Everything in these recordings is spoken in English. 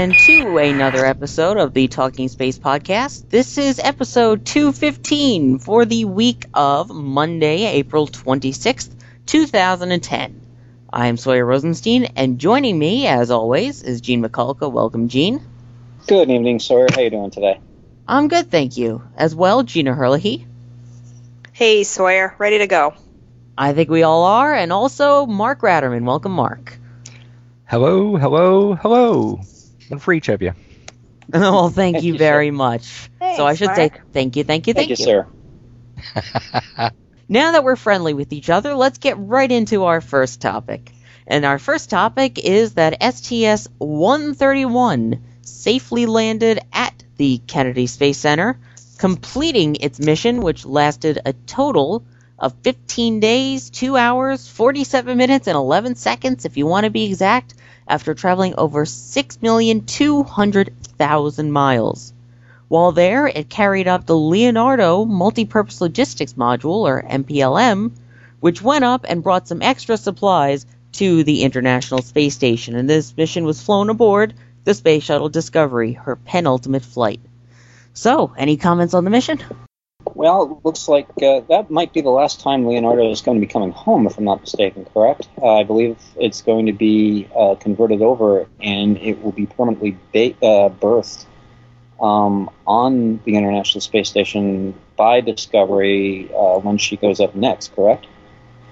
everybody once again to another episode of the Talking Space podcast. This is episode 215 for the week of Monday, April 26th, 2010. I'm Sawyer Rosenstein, and joining me, as always, is Gene Mikulka. Welcome, Gene. Good evening, Sawyer. How you doing today? I'm good, thank you. As well, Gina Herlihy. Hey, Sawyer, ready to go. I think we all are, and also Mark Ratterman. Welcome, Mark. Hello, hello, hello. One for each of you. well, thank, Thank you you, very much. so I Thanks, should say thank you, thank you, thank, Thank you, sir. Now that we're friendly with each other, let's get right into our first topic. And our first topic is that STS 131 safely landed at the Kennedy Space Center, completing its mission, which lasted a total of 15 days, 2 hours, 47 minutes, and 11 seconds, if you want to be exact, after traveling over 6,200,000 miles. While there, it carried up the Leonardo Multipurpose Logistics Module, or MPLM, which went up and brought some extra supplies to the International Space Station. And this mission was flown aboard the Space Shuttle Discovery, her penultimate flight. So, any comments on the mission? Well, it looks like uh, that might be the last time Leonardo is going to be coming home, if I'm not mistaken, correct? Uh, I believe it's going to be uh, converted over and it will be permanently ba- uh, berthed um, on the International Space Station by Discovery uh, when she goes up next, correct?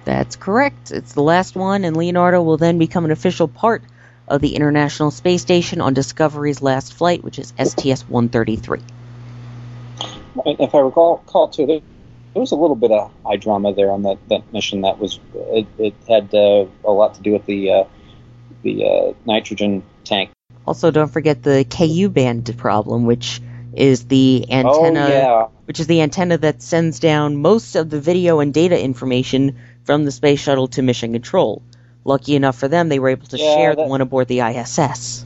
That's correct. It's the last one, and Leonardo will then become an official part of the International Space Station on Discovery's last flight, which is STS 133. If I recall, recall too, there, there was a little bit of high drama there on that, that mission. That was it, it had uh, a lot to do with the uh, the uh, nitrogen tank. Also, don't forget the KU band problem, which is the antenna, Oh yeah, which is the antenna that sends down most of the video and data information from the space shuttle to mission control. Lucky enough for them, they were able to Yeah, share the one aboard the ISS.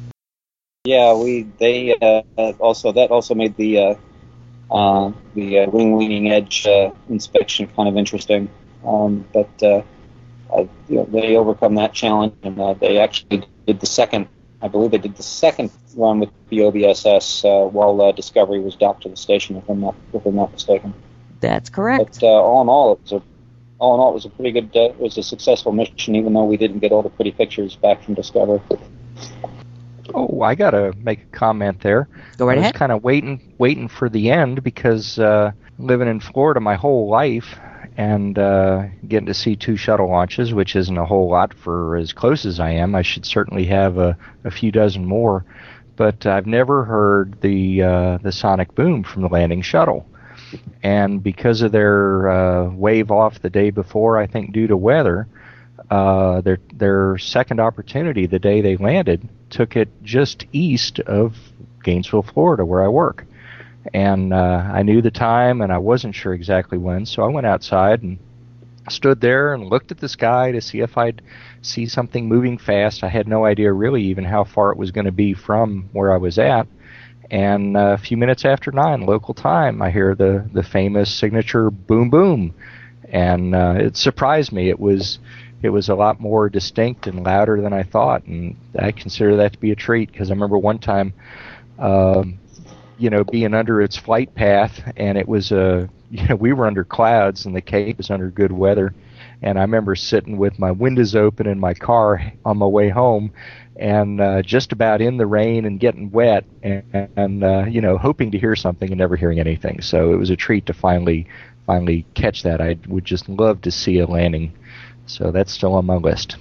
yeah. We they uh, also that also made the uh, the uh, wing leading edge uh, inspection kind of interesting. Um, but uh, you know, they overcome that challenge, and uh, they actually did the second. I believe they did the second run with the OBSS uh, while uh, Discovery was docked to the station, if I'm not if I'm not mistaken. That's correct. But uh, all in all, it was a all in all, it was a pretty good. Uh, it was a successful mission, even though we didn't get all the pretty pictures back from Discovery. Oh, I gotta make a comment there. Go right I was ahead. kind of waiting, waiting for the end because uh, living in Florida my whole life and uh, getting to see two shuttle launches, which isn't a whole lot for as close as I am. I should certainly have a, a few dozen more, but I've never heard the uh, the sonic boom from the landing shuttle. And because of their uh, wave off the day before, I think due to weather, uh, their their second opportunity the day they landed took it just east of Gainesville, Florida, where I work. And uh, I knew the time, and I wasn't sure exactly when, so I went outside and stood there and looked at the sky to see if I'd see something moving fast. I had no idea really even how far it was going to be from where I was at. And uh, a few minutes after nine local time, I hear the the famous signature boom boom, and uh, it surprised me. It was it was a lot more distinct and louder than I thought, and I consider that to be a treat because I remember one time, um, you know, being under its flight path, and it was a you know we were under clouds and the Cape was under good weather, And I remember sitting with my windows open in my car on my way home, and uh, just about in the rain and getting wet, and, and uh, you know, hoping to hear something and never hearing anything. So it was a treat to finally finally catch that. I would just love to see a landing. So that's still on my list.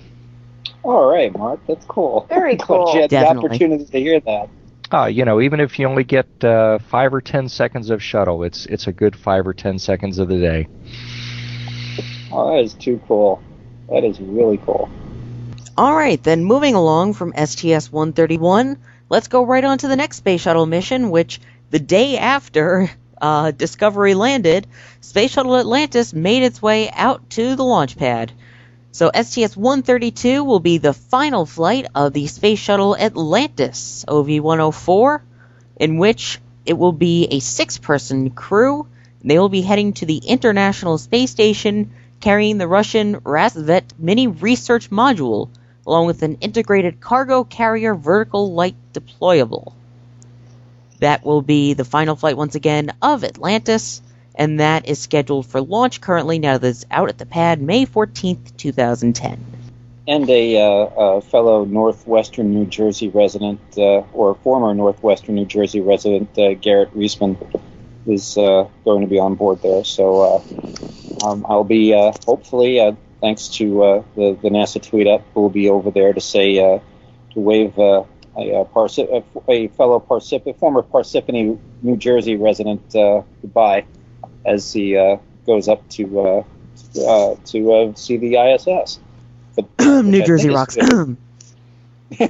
All right, Mark, that's cool. Very Glad cool. You had Definitely. the opportunity to hear that. Uh, you know, even if you only get uh, five or ten seconds of shuttle, it's it's a good five or ten seconds of the day. Oh, that is too cool. That is really cool. All right, then moving along from STS 131, let's go right on to the next space shuttle mission, which the day after uh, Discovery landed, Space Shuttle Atlantis made its way out to the launch pad. So STS 132 will be the final flight of the Space Shuttle Atlantis OV 104, in which it will be a six person crew. They will be heading to the International Space Station carrying the Russian Rassvet mini research module, along with an integrated cargo carrier vertical light deployable. That will be the final flight once again of Atlantis, and that is scheduled for launch currently now that it's out at the pad May 14th, 2010. And a, uh, a fellow Northwestern New Jersey resident, uh, or former Northwestern New Jersey resident, uh, Garrett Reisman, is uh, going to be on board there. So uh, um, I'll be, uh, hopefully, thanks to the, the NASA tweet up, we'll be over there to say, to wave a, uh, Parsi- a, a fellow a former Parsippany, New Jersey resident goodbye as he uh, goes up to uh, uh, to uh, see the ISS. But- New Jersey rocks.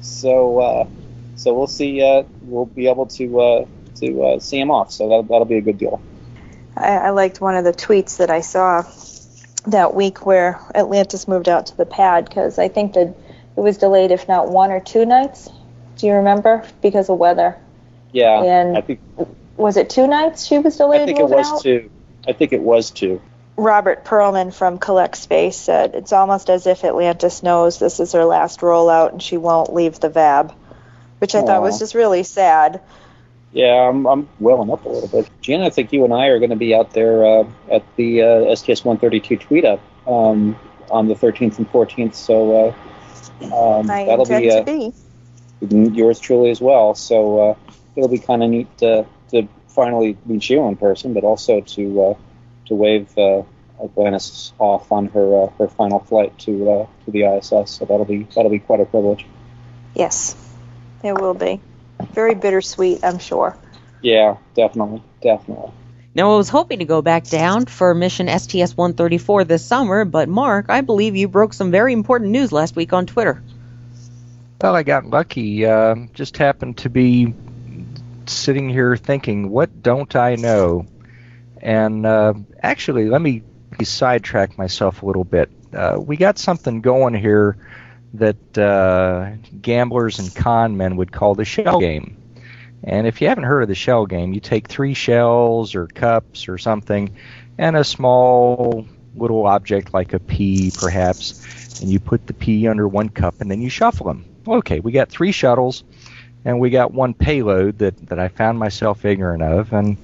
so uh, so we'll see. Uh, we'll be able to uh, to uh, see him off. So that'll, that'll be a good deal. I, I liked one of the tweets that I saw that week where Atlantis moved out to the pad because I think that it was delayed, if not one or two nights. Do you remember? Because of weather. Yeah, And I think Was it two nights she was delayed I think it was out? two. I think it was two. Robert Pearlman from Collect Space said it's almost as if Atlantis knows this is her last rollout and she won't leave the VAB, which I thought was just really sad. Yeah, I'm, I'm welling up a little bit. Jan, I think you and I are going to be out there uh, at the uh, STS 132 tweet up um, on the 13th and 14th. So uh, um, that'll be, to uh, be. yours truly as well. So uh, it'll be kind of neat to finally meet you in person, but also to uh, to wave uh, Atlantis off on her uh, her final flight to uh, to the ISS. So that'll be that'll be quite a privilege. Yes, it will be. Very bittersweet, I'm sure. Yeah, definitely, definitely. Now, I was hoping to go back down for mission STS 134 this summer, but Mark, I believe you broke some very important news last week on Twitter. Well, I got lucky. Uh, just happened to be sitting here thinking, what don't I know? And uh, actually, let me sidetrack myself a little bit. Uh, we got something going here that uh, gamblers and con men would call the shell game. And if you haven't heard of the shell game, you take three shells or cups or something, and a small little object like a pea, perhaps, and you put the pea under one cup and then you shuffle them. Okay, we got three shuttles, and we got one payload that, that I found myself ignorant of, and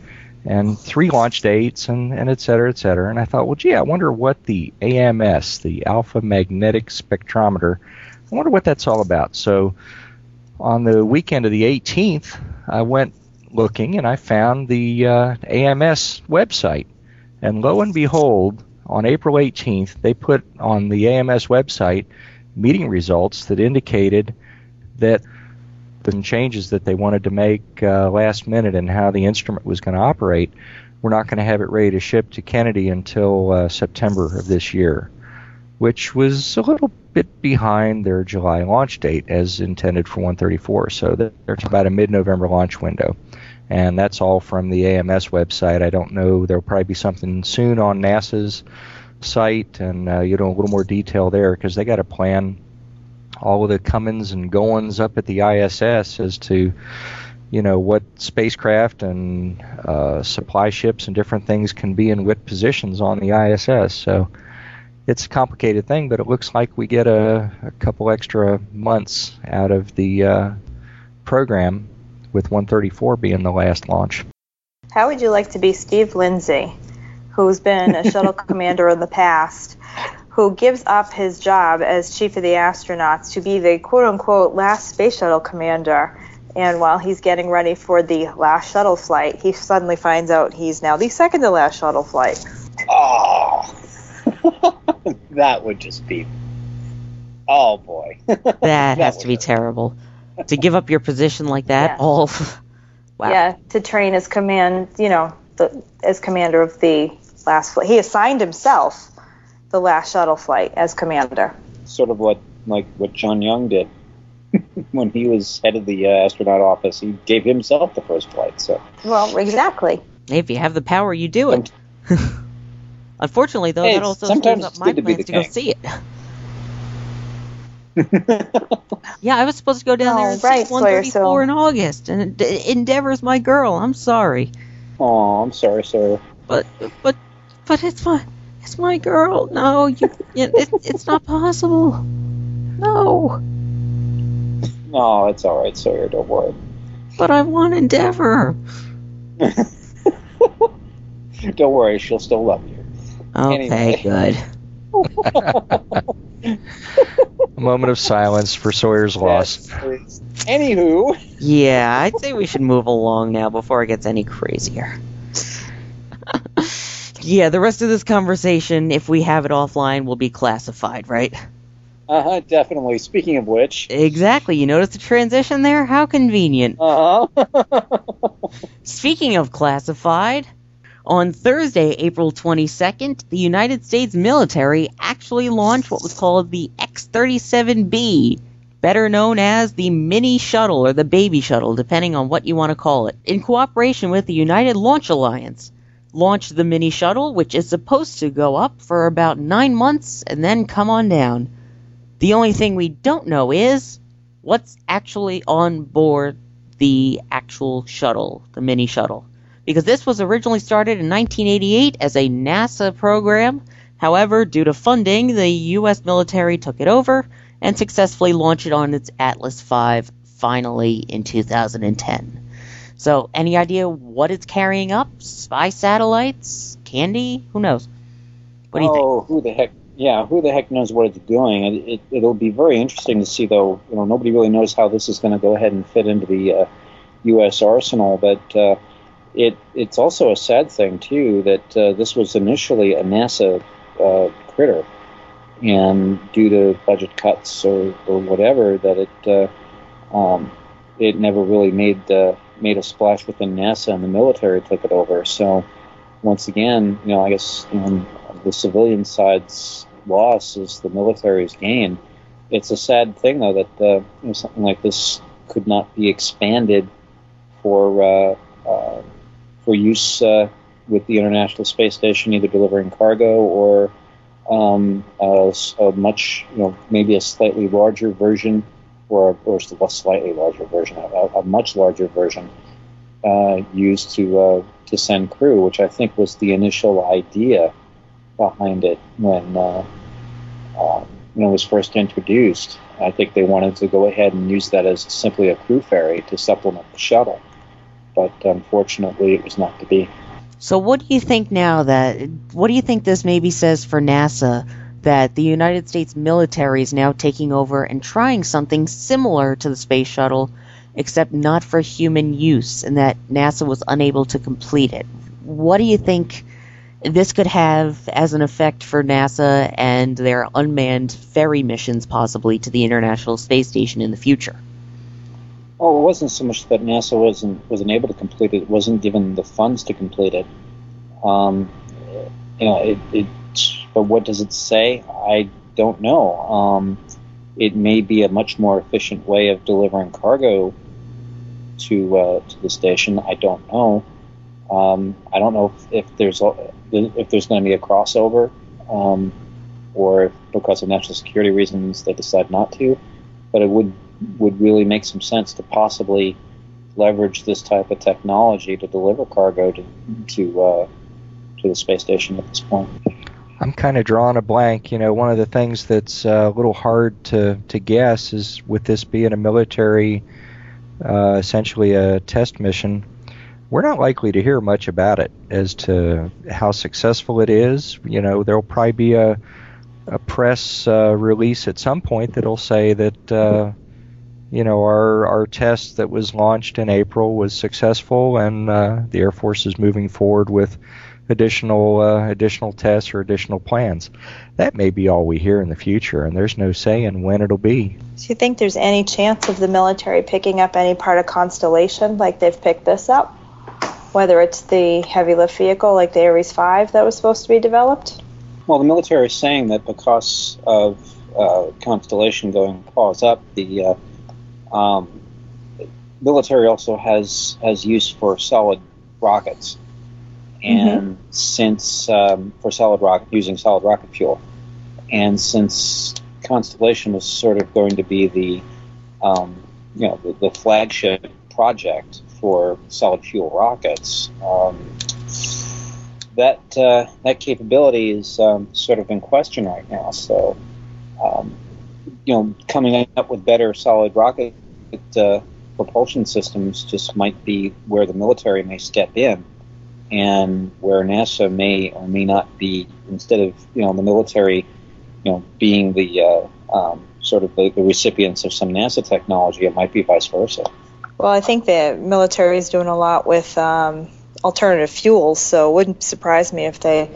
and three launch dates, and, and et cetera, et cetera. And I thought, well, gee, I wonder what the AMS, the Alpha Magnetic Spectrometer, I wonder what that's all about. So on the weekend of the 18th, I went looking and I found the uh, AMS website. And lo and behold, on April 18th, they put on the AMS website meeting results that indicated that the changes that they wanted to make uh, last minute and how the instrument was going to operate, we're not going to have it ready to ship to Kennedy until uh, September of this year, which was a little bit behind their July launch date as intended for 134. So there's about a mid-November launch window, and that's all from the AMS website. I don't know. There'll probably be something soon on NASA's site, and uh, you know a little more detail there because they got a plan all of the comings and goings up at the ISS as to you know what spacecraft and uh, supply ships and different things can be in what positions on the ISS. So it's a complicated thing, but it looks like we get a, a couple extra months out of the uh, program with 134 being the last launch. How would you like to be Steve Lindsey who's been a shuttle commander in the past, who gives up his job as chief of the astronauts to be the quote unquote last space shuttle commander. And while he's getting ready for the last shuttle flight, he suddenly finds out he's now the second to last shuttle flight. Oh, that would just be. Oh boy. That has to be would- terrible. To give up your position like that, Yeah. all. wow. Yeah, to train as command, you know, the, as commander of the last flight. He assigned himself the last shuttle flight as commander. Sort of what like what John Young did when he was head of the uh, astronaut office. He gave himself the first flight. So Well, exactly. If you have the power, you do it. Unfortunately, though, Hey, that also sometimes screws up my good to be plans the to go see it. Yeah, I was supposed to go down Oh, there and right, see Sawyer, 134 so- in August, and D- Endeavour's my girl. I'm sorry, oh, I'm sorry, sir. but but but it's my it's my girl. No, you, you it, it's not possible. No, No, it's all right, Sawyer. Don't worry. but I want Endeavour. Don't worry. She'll still love you. Okay, Anyway. good. A moment of silence for Sawyer's loss. Yes. Anywho, Yeah, I'd say we should move along now before it gets any crazier. Yeah, the rest of this conversation, if we have it offline, will be classified, right? uh huh, definitely. Speaking of which, Exactly. You notice the transition there? How convenient. uh huh. Speaking of classified, on Thursday, April 22nd, the United States military actually launched what was called the X 37B, better known as the Mini Shuttle or the Baby Shuttle, depending on what you want to call it, in cooperation with the United Launch Alliance. Launched the Mini Shuttle, which is supposed to go up for about nine months and then come on down. The only thing we don't know is what's actually on board the actual shuttle, the mini shuttle. Because this was originally started in 1988 as a NASA program. However, due to funding, the U.S. military took it over and successfully launched it on its Atlas V finally in 2010. So, any idea what it's carrying up? Spy satellites? Candy? Who knows? What do you think? oh, who the heck? Yeah, who the heck knows what it's doing? It, it, it'll be very interesting to see, though. You know, nobody really knows how this is going to go ahead and fit into the uh, U.S. arsenal, but uh, it it's also a sad thing too that uh, this was initially a NASA uh, critter, and due to budget cuts or, or whatever, that it uh, um, it never really made uh, made a splash within NASA, and the military took it over. So once again, you know, I guess know, the civilian side's loss is the military's gain. It's a sad thing, though, that uh, you know, something like this could not be expanded for uh, uh, for use uh, with the International Space Station, either delivering cargo or um, a, a much, you know, maybe a slightly larger version, or or a slightly larger version, a, a much larger version uh, used to uh, to send crew, which I think was the initial idea behind it when uh, um, when it was first introduced. I think they wanted to go ahead and use that as simply a crew ferry to supplement the shuttle, but unfortunately, it was not to be. So, what do you think now that what do you think this maybe says for NASA that the United States military is now taking over and trying something similar to the space shuttle, except not for human use, and that NASA was unable to complete it? What do you think this could have as an effect for NASA and their unmanned ferry missions, possibly to the International Space Station in the future? Oh, it wasn't so much that NASA wasn't wasn't able to complete it; it wasn't given the funds to complete it. Um, you know, it, it. But what does it say? I don't know. Um, it may be a much more efficient way of delivering cargo to uh, to the station. I don't know. Um, I don't know if, if there's a, if there's going to be a crossover, um, or if because of national security reasons they decide not to. But it would would really make some sense to possibly leverage this type of technology to deliver cargo to to uh, to the space station at this point. I'm kind of drawing a blank. You know, one of the things that's uh, a little hard to, to guess is with this being a military, uh, essentially a test mission, we're not likely to hear much about it as to how successful it is. You know, there'll probably be a a press uh, release at some point that'll say that uh, you know our our test that was launched in April was successful, and uh, the Air Force is moving forward with additional uh, additional tests or additional plans. That may be all we hear in the future, and there's no saying when it'll be. Do you think there's any chance of the military picking up any part of Constellation like they've picked this up? Whether it's the heavy lift vehicle like the Ares 5 that was supposed to be developed? Well, the military is saying that because of uh, Constellation going pause up, the uh, um, military also has has use for solid rockets, and since um, for solid rocket using solid rocket fuel, and since Constellation was sort of going to be the um, you know the, the flagship project for solid fuel rockets. Um, that uh, that capability is um, sort of in question right now. So, um, you know, coming up with better solid rocket uh, propulsion systems just might be where the military may step in, and where NASA may or may not be. Instead of you know the military, you know, being the uh, um, sort of the, the recipients of some NASA technology, it might be vice versa. Well, I think the military is doing a lot with um, alternative fuels, so it wouldn't surprise me if they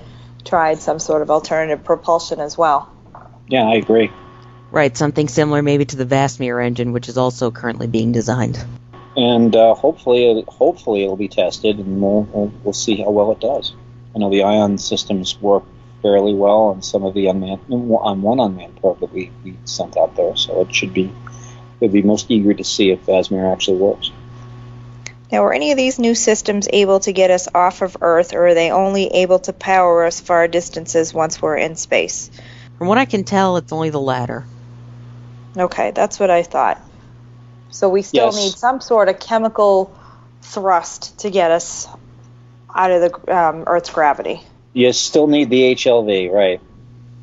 tried some sort of alternative propulsion as well. Yeah, I agree. Right, something similar maybe to the VASIMR engine, which is also currently being designed. And uh, hopefully, hopefully it'll be tested, and we'll, we'll we'll see how well it does. I know the ion systems work fairly well on some of the unmanned on one unmanned probe that we, we sent out there, so it should be. We'd be most eager to see if VASIMR actually works. Now, are any of these new systems able to get us off of Earth, or are they only able to power us far distances once we're in space? From what I can tell, it's only the latter. Okay, that's what I thought. So we still Yes. need some sort of chemical thrust to get us out of the um, Earth's gravity. You still need the HLV, right?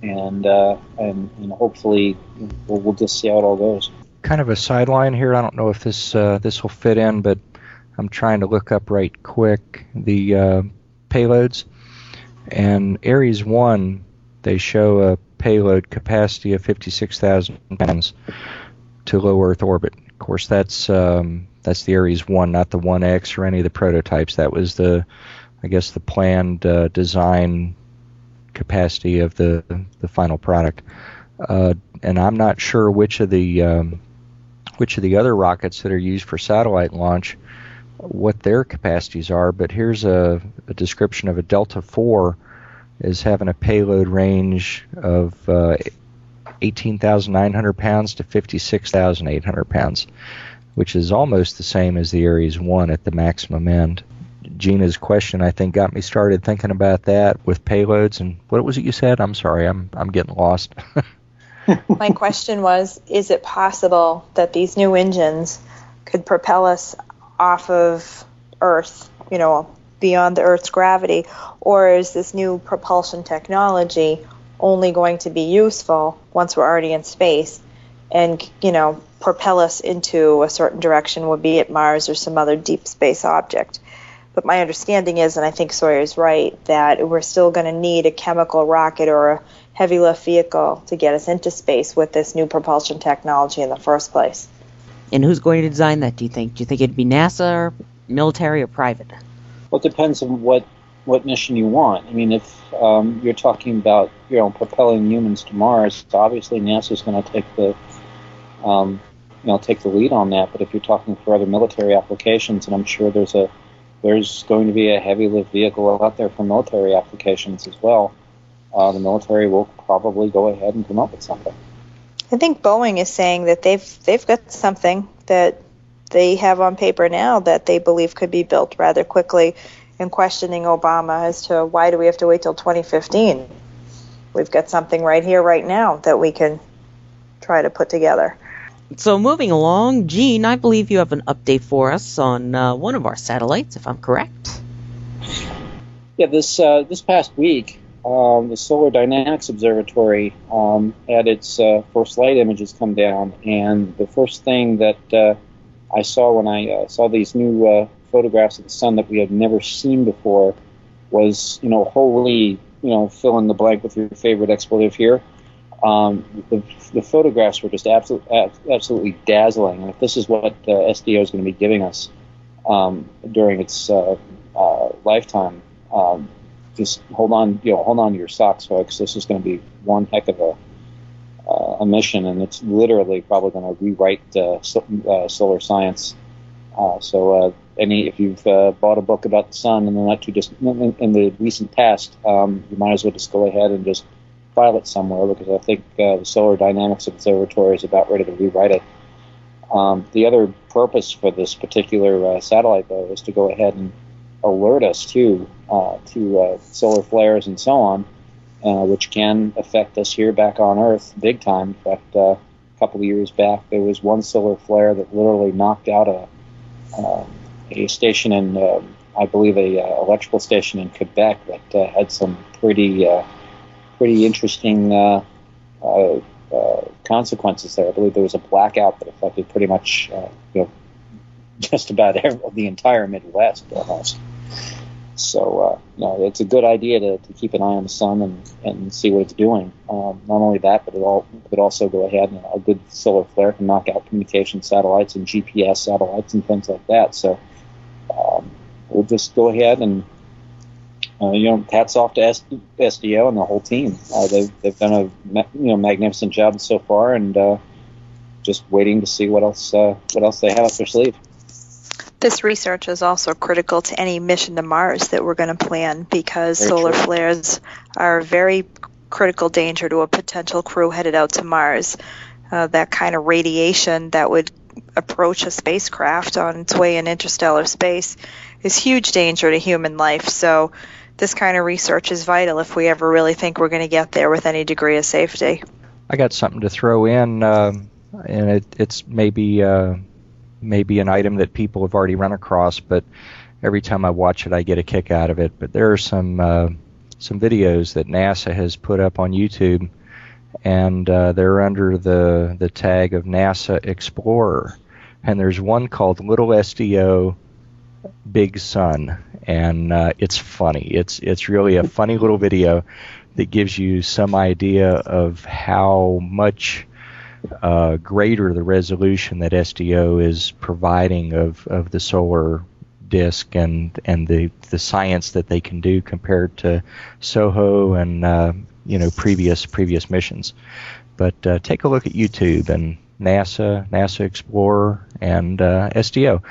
And uh, and, and hopefully we'll, we'll just see how it all goes. Kind of a sideline here. I don't know if this uh, this will fit in, but I'm trying to look up right quick the uh, payloads. And Ares One, they show a payload capacity of 56,000 pounds to low Earth orbit. Of course, that's um, that's the Ares One, not the One X or any of the prototypes. That was the, I guess, the planned uh, design capacity of the the final product. Uh, and I'm not sure which of the um, which of the other rockets that are used for satellite launch what their capacities are, but here's a, a description of a Delta 4 is having a payload range of uh, 18,900 pounds to 56,800 pounds, which is almost the same as the Ares 1 at the maximum end. Gina's question, I think, got me started thinking about that with payloads. And what was it you said? I'm sorry, I'm I'm getting lost. My question was Is it possible that these new engines could propel us off of Earth, you know, beyond the Earth's gravity? Or is this new propulsion technology only going to be useful once we're already in space and, you know, propel us into a certain direction, would be it Mars or some other deep space object? But my understanding is, and I think Sawyer's right, that we're still going to need a chemical rocket or a heavy lift vehicle to get us into space with this new propulsion technology in the first place. And who's going to design that, do you think? Do you think it'd be NASA or military or private? Well, it depends on what what mission you want. I mean, if um, you're talking about you know propelling humans to Mars, obviously NASA's going to take the um, you know take the lead on that. But if you're talking for other military applications, and I'm sure there's a there's going to be a heavy lift vehicle out there for military applications as well. Uh, the military will probably go ahead and come up with something. I think Boeing is saying that they've they've got something that they have on paper now that they believe could be built rather quickly and questioning Obama as to why do we have to wait till 2015? We've got something right here right now that we can try to put together. So moving along, Gene, I believe you have an update for us on uh, one of our satellites, if I'm correct. Yeah, this uh, this past week, um, the Solar Dynamics Observatory um, had its uh, first light images come down, and the first thing that uh, I saw when I uh, saw these new uh, photographs of the sun that we had never seen before was, you know, holy, you know, fill in the blank with your favorite expletive here. Um, the, the photographs were just absolute, absolutely dazzling. And if this is what uh, SDO is going to be giving us um, during its uh, uh, lifetime, um, just hold on, you know, hold on to your socks, folks. This is going to be one heck of a uh, a mission, and it's literally probably going to rewrite uh, so, uh, solar science. Uh, so, any if you've uh, bought a book about the sun in the not too distant in, in the recent past, um, you might as well just go ahead and just file it somewhere because I think the Solar Dynamics Observatory is about ready to rewrite it. Um, the other purpose for this particular satellite, though, is to go ahead and alert us to to solar flares and so on uh, which can affect us here back on Earth big time. In fact, uh, a couple of years back, there was one solar flare that literally knocked out a uh, a station in, uh, I believe, a uh, electrical station in Quebec that uh, had some pretty pretty interesting consequences there. I believe there was a blackout that affected pretty much, you know, just about every, the entire Midwest almost. So, uh, you know, it's a good idea to, to keep an eye on the sun and, and see what it's doing. Um, not only that, but it all could also go ahead and a good solar flare can knock out communication satellites and GPS satellites and things like that. So, um, we'll just go ahead and, uh, you know, hats off to S- SDO and the whole team. Uh, they've, they've done a you know magnificent job so far, and uh, just waiting to see what else uh, what else they have up their sleeve. This research is also critical to any mission to Mars that we're going to plan because very solar true. flares are a very critical danger to a potential crew headed out to Mars. Uh, that kind of radiation that would approach a spacecraft on its way in interstellar space is huge danger to human life. So, this kind of research is vital if we ever really think we're going to get there with any degree of safety. I got something to throw in, uh, and it, it's maybe. Uh maybe an item that people have already run across, but every time I watch it, I get a kick out of it. But there are some uh, some videos that NASA has put up on YouTube, and uh, they're under the the tag of NASA Explorer. And there's one called Little SDO Big Sun, and uh, it's funny. It's it's really a funny little video that gives you some idea of how much uh, greater the resolution that SDO is providing of, of the solar disk and and the the science that they can do compared to SOHO and uh, you know previous previous missions. But uh, take a look at YouTube and NASA, NASA Explorer, and uh, SDO,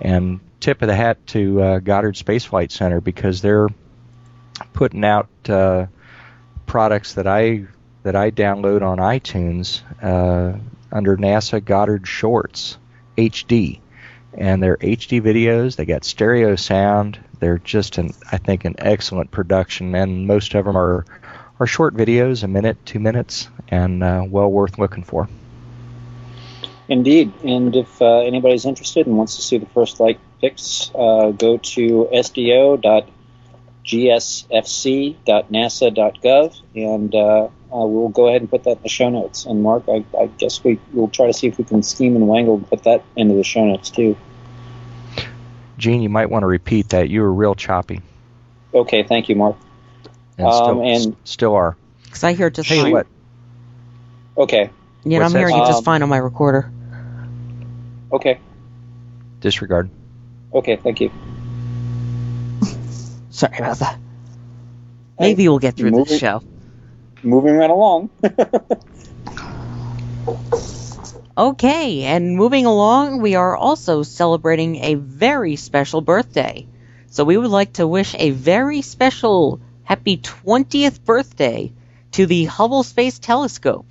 and tip of the hat to uh, Goddard Space Flight Center because they're putting out uh, products that I that I download on iTunes uh, under NASA Goddard Shorts HD, and they're HD videos. They got stereo sound. They're just an I think an excellent production, and most of them are are short videos, a minute, two minutes, and uh, well worth looking for. Indeed, and if uh, anybody's interested and wants to see the first light pics, uh, go to sdo.gsfc.nasa.gov and uh, uh, we'll go ahead and put that in the show notes. And Mark, I, I guess we will try to see if we can scheme and wangle and put that into the show notes too. Gene, you might want to repeat that. You were real choppy. Okay, thank you, Mark. And, um, still, and still are. Because I hear just hey, fine. What? Okay. Yeah, What's I'm hearing you just um, fine on my recorder. Okay. Disregard. Okay, thank you. Sorry about that. Maybe we'll get through moving, this show moving right along. okay, and moving along, we are also celebrating a very special birthday. So we would like to wish a very special happy 20th birthday to the Hubble Space Telescope,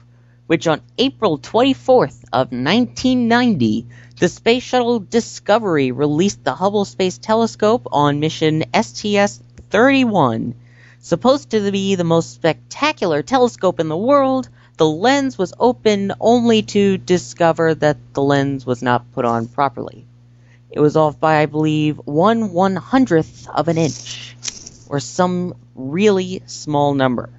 which on April 24th of 1990, the Space Shuttle Discovery released the Hubble Space Telescope on mission STS-31 Supposed to be the most spectacular telescope in the world, the lens was opened only to discover that the lens was not put on properly. It was off by, I believe, one one hundredth of an inch, or some really small number.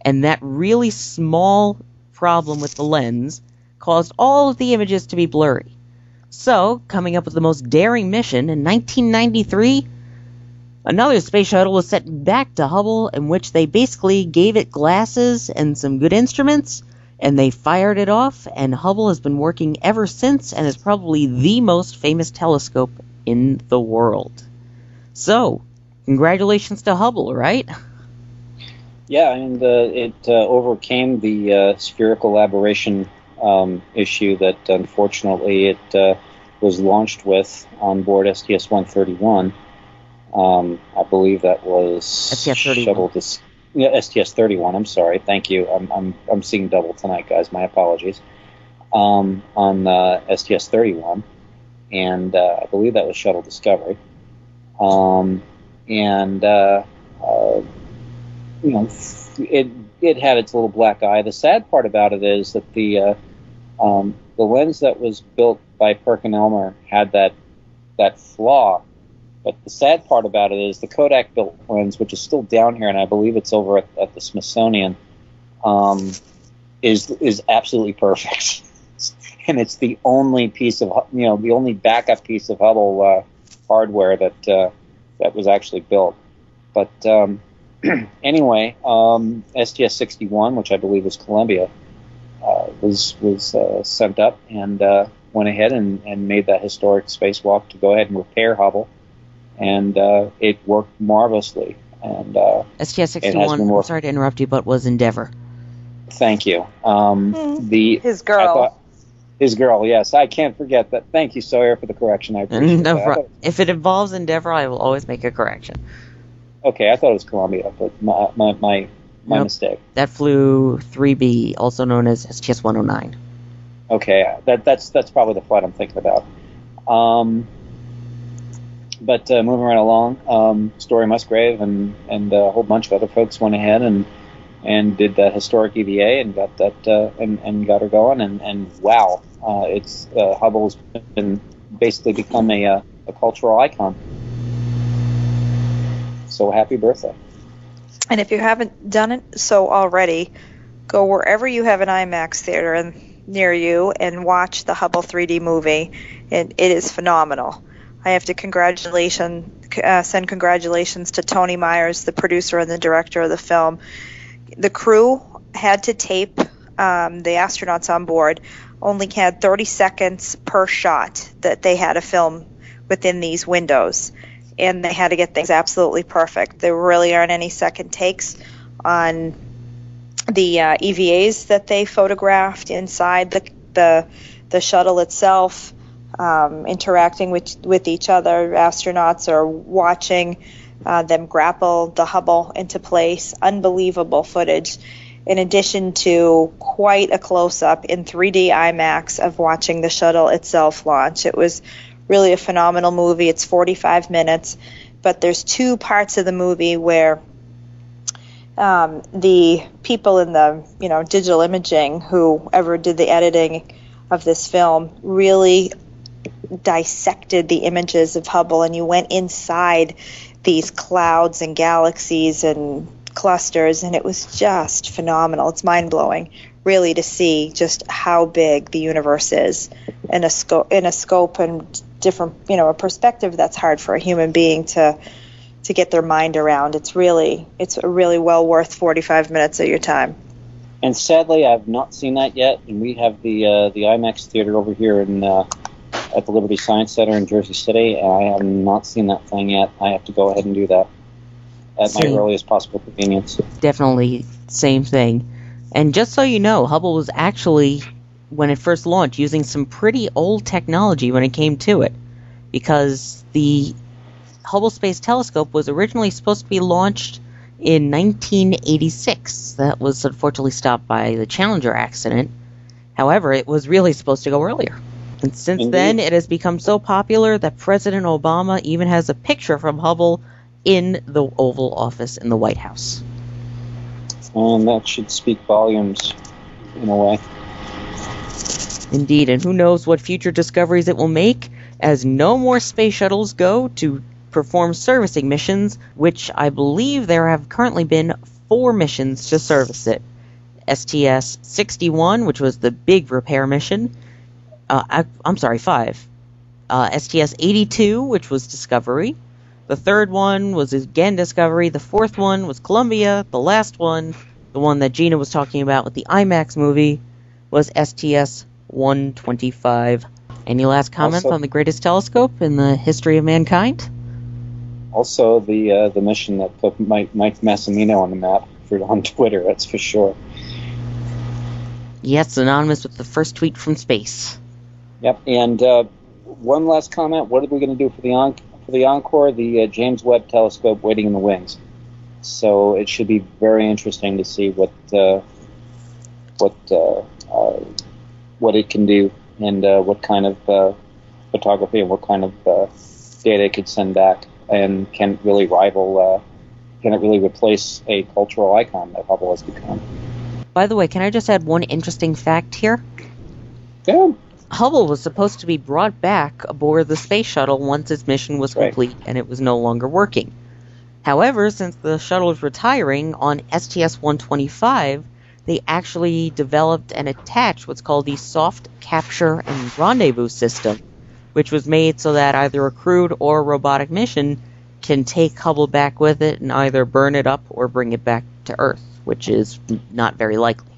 And that really small problem with the lens caused all of the images to be blurry. So, coming up with the most daring mission in 1993, another space shuttle was sent back to Hubble, in which they basically gave it glasses and some good instruments, and they fired it off. And Hubble has been working ever since, and is probably the most famous telescope in the world. So, congratulations to Hubble, right? Yeah, and uh, it uh, overcame the uh, spherical aberration um, issue that unfortunately it uh, was launched with on board STS 131. Um, I believe that was STS 31. shuttle dis- yeah, STS 31. I'm sorry. Thank you. I'm, I'm, I'm seeing double tonight, guys. My apologies. Um, on uh, STS 31, and uh, I believe that was Shuttle Discovery. Um, and uh, uh, you know, it it had its little black eye. The sad part about it is that the uh, um, the lens that was built by Perkin-Elmer had that that flaw. But the sad part about it is the Kodak built lens, which is still down here, and I believe it's over at, at the Smithsonian, um, is is absolutely perfect. and it's the only piece of you know the only backup piece of Hubble uh, hardware that uh, that was actually built. But um, anyway, um, STS 61, which I believe was Columbia, uh, was was uh, sent up and uh, went ahead and, and made that historic spacewalk to go ahead and repair Hubble, and uh, it worked marvelously. And uh, STS-61, I'm sorry to interrupt you, but was Endeavour. thank you. Um, Hmm. The His I girl. His girl, yes, I can't forget that. Thank you, Sawyer, for the correction. I appreciate No that. If it involves Endeavour, I will always make a correction. okay, I thought it was Columbia, but my my my, my Nope. mistake. That flew 3B, also known as STS 109. Okay, that that's that's probably the flight I'm thinking about. Um, but uh, moving right along, um, Story Musgrave and and a whole bunch of other folks went ahead and and did that historic EVA and got that uh, and and got her going and and wow, uh, it's uh, Hubble's been basically become a uh, a cultural icon. So happy birthday! And if you haven't done it so already, go wherever you have an IMAX theater in, near you and watch the Hubble 3D movie. It, it is phenomenal. I have to congratulation, uh, send congratulations to Toni Myers, the producer and the director of the film. The crew had to tape um, the astronauts on board. Only had 30 seconds per shot that they had to film within these windows and they had to get things absolutely perfect. There really aren't any second takes on the uh, EVAs that they photographed inside the the, the shuttle itself, um, interacting with with each other. Astronauts are watching uh, them grapple the Hubble into place. Unbelievable footage. In addition to quite a close up in 3D IMAX of watching the shuttle itself launch, it was really a phenomenal movie. It's 45 minutes, but there's two parts of the movie where um, the people in the you know digital imaging, whoever did the editing of this film, really dissected the images of Hubble, and you went inside these clouds and galaxies and clusters, and it was just phenomenal. It's mind blowing, really, to see just how big the universe is in a scope in a scope and different you know a perspective that's hard for a human being to to get their mind around. It's really it's really well worth 45 minutes of your time. And sadly, I've not seen that yet. And we have the uh, the IMAX theater over here in uh, at the Liberty Science Center in Jersey City, and I have not seen that thing yet. I have to go ahead and do that at my earliest possible convenience. Definitely same thing. And just so you know, Hubble was actually, when it first launched, using some pretty old technology when it came to it. Because the Hubble Space Telescope was originally supposed to be launched in 1986. That was unfortunately stopped by the Challenger accident. However, it was really supposed to go earlier. And since Indeed. then, it has become so popular that President Obama even has a picture from Hubble in the Oval Office in the White House. And that should speak volumes in a way. Indeed, and who knows what future discoveries it will make as no more space shuttles go to perform servicing missions, which I believe there have currently been four missions to service it. STS 61, which was the big repair mission. Uh, I, I'm sorry, five. uh, STS 82, which was Discovery. The third one was again Discovery. The fourth one was Columbia. The last one, the one that Gina was talking about with the IMAX movie, was STS 125. Any last comments Also- on the greatest telescope in the history of mankind? Also, the uh, the mission that put Mike, Mike Massimino on the map for on Twitter. That's for sure. Yes, anonymous with the first tweet from space. Yep. And uh, one last comment. What are we going to do for the on- for the encore? The uh, James Webb Telescope waiting in the wings. So it should be very interesting to see what uh, what uh, uh, what it can do and uh, what kind of uh, photography and what kind of uh, data it could send back, and can it really rival. Uh, can it really replace a cultural icon that Hubble has become? By the way, can I just add one interesting fact here? Yeah. Hubble was supposed to be brought back aboard the space shuttle once its mission was Right. complete and it was no longer working. However, since the shuttle is retiring on STS 125, they actually developed and attached what's called the soft capture and rendezvous system, which was made so that either a crewed or robotic mission can take Hubble back with it and either burn it up or bring it back to Earth, which is not very likely.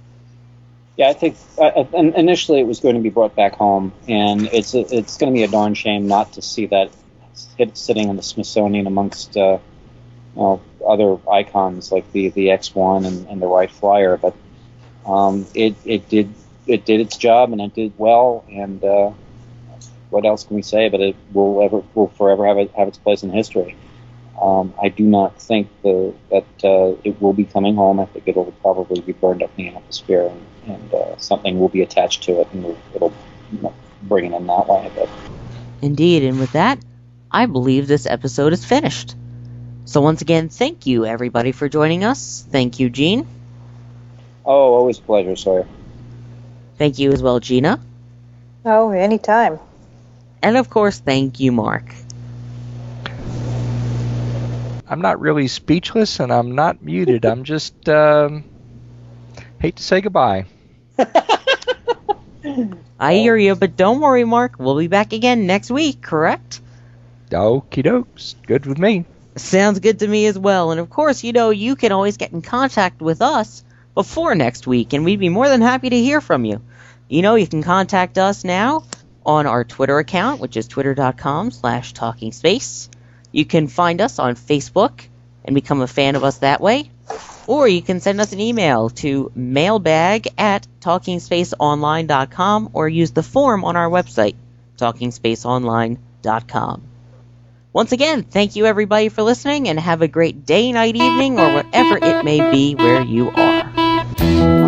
Yeah, I think uh, initially it was going to be brought back home, and it's it's going to be a darn shame not to see that sit- sitting in the Smithsonian amongst uh, you know, other icons like the the X1 and, and the Wright Flyer. But um, it it did it did its job and it did well. And uh, what else can we say? But it will ever will forever have it, have its place in history. Um, I do not think the, that uh, it will be coming home. I think it'll probably be burned up in the atmosphere, and, and uh, something will be attached to it, and it'll, it'll you know, bring it in that way. But Indeed, and with that, I believe this episode is finished. So once again, thank you everybody for joining us. Thank you, Gene. oh, always a pleasure, Sawyer. Thank you as well, Gina. Oh, anytime. And of course, thank you, Mark. I'm not really speechless and I'm not muted. I'm just um, hate to say goodbye. I hear you, but don't worry, Mark. We'll be back again next week, correct? Okie dokes. Good with me. Sounds good to me as well. And of course, you know, you can always get in contact with us before next week, and we'd be more than happy to hear from you. You know, you can contact us now on our Twitter account, which is twitter.com slash talking space. You can find us on Facebook and become a fan of us that way. Or you can send us an email to mailbag at talkingspaceonline.com or use the form on our website, talkingspaceonline.com. Once again, thank you everybody for listening and have a great day, night, evening, or whatever it may be where you are.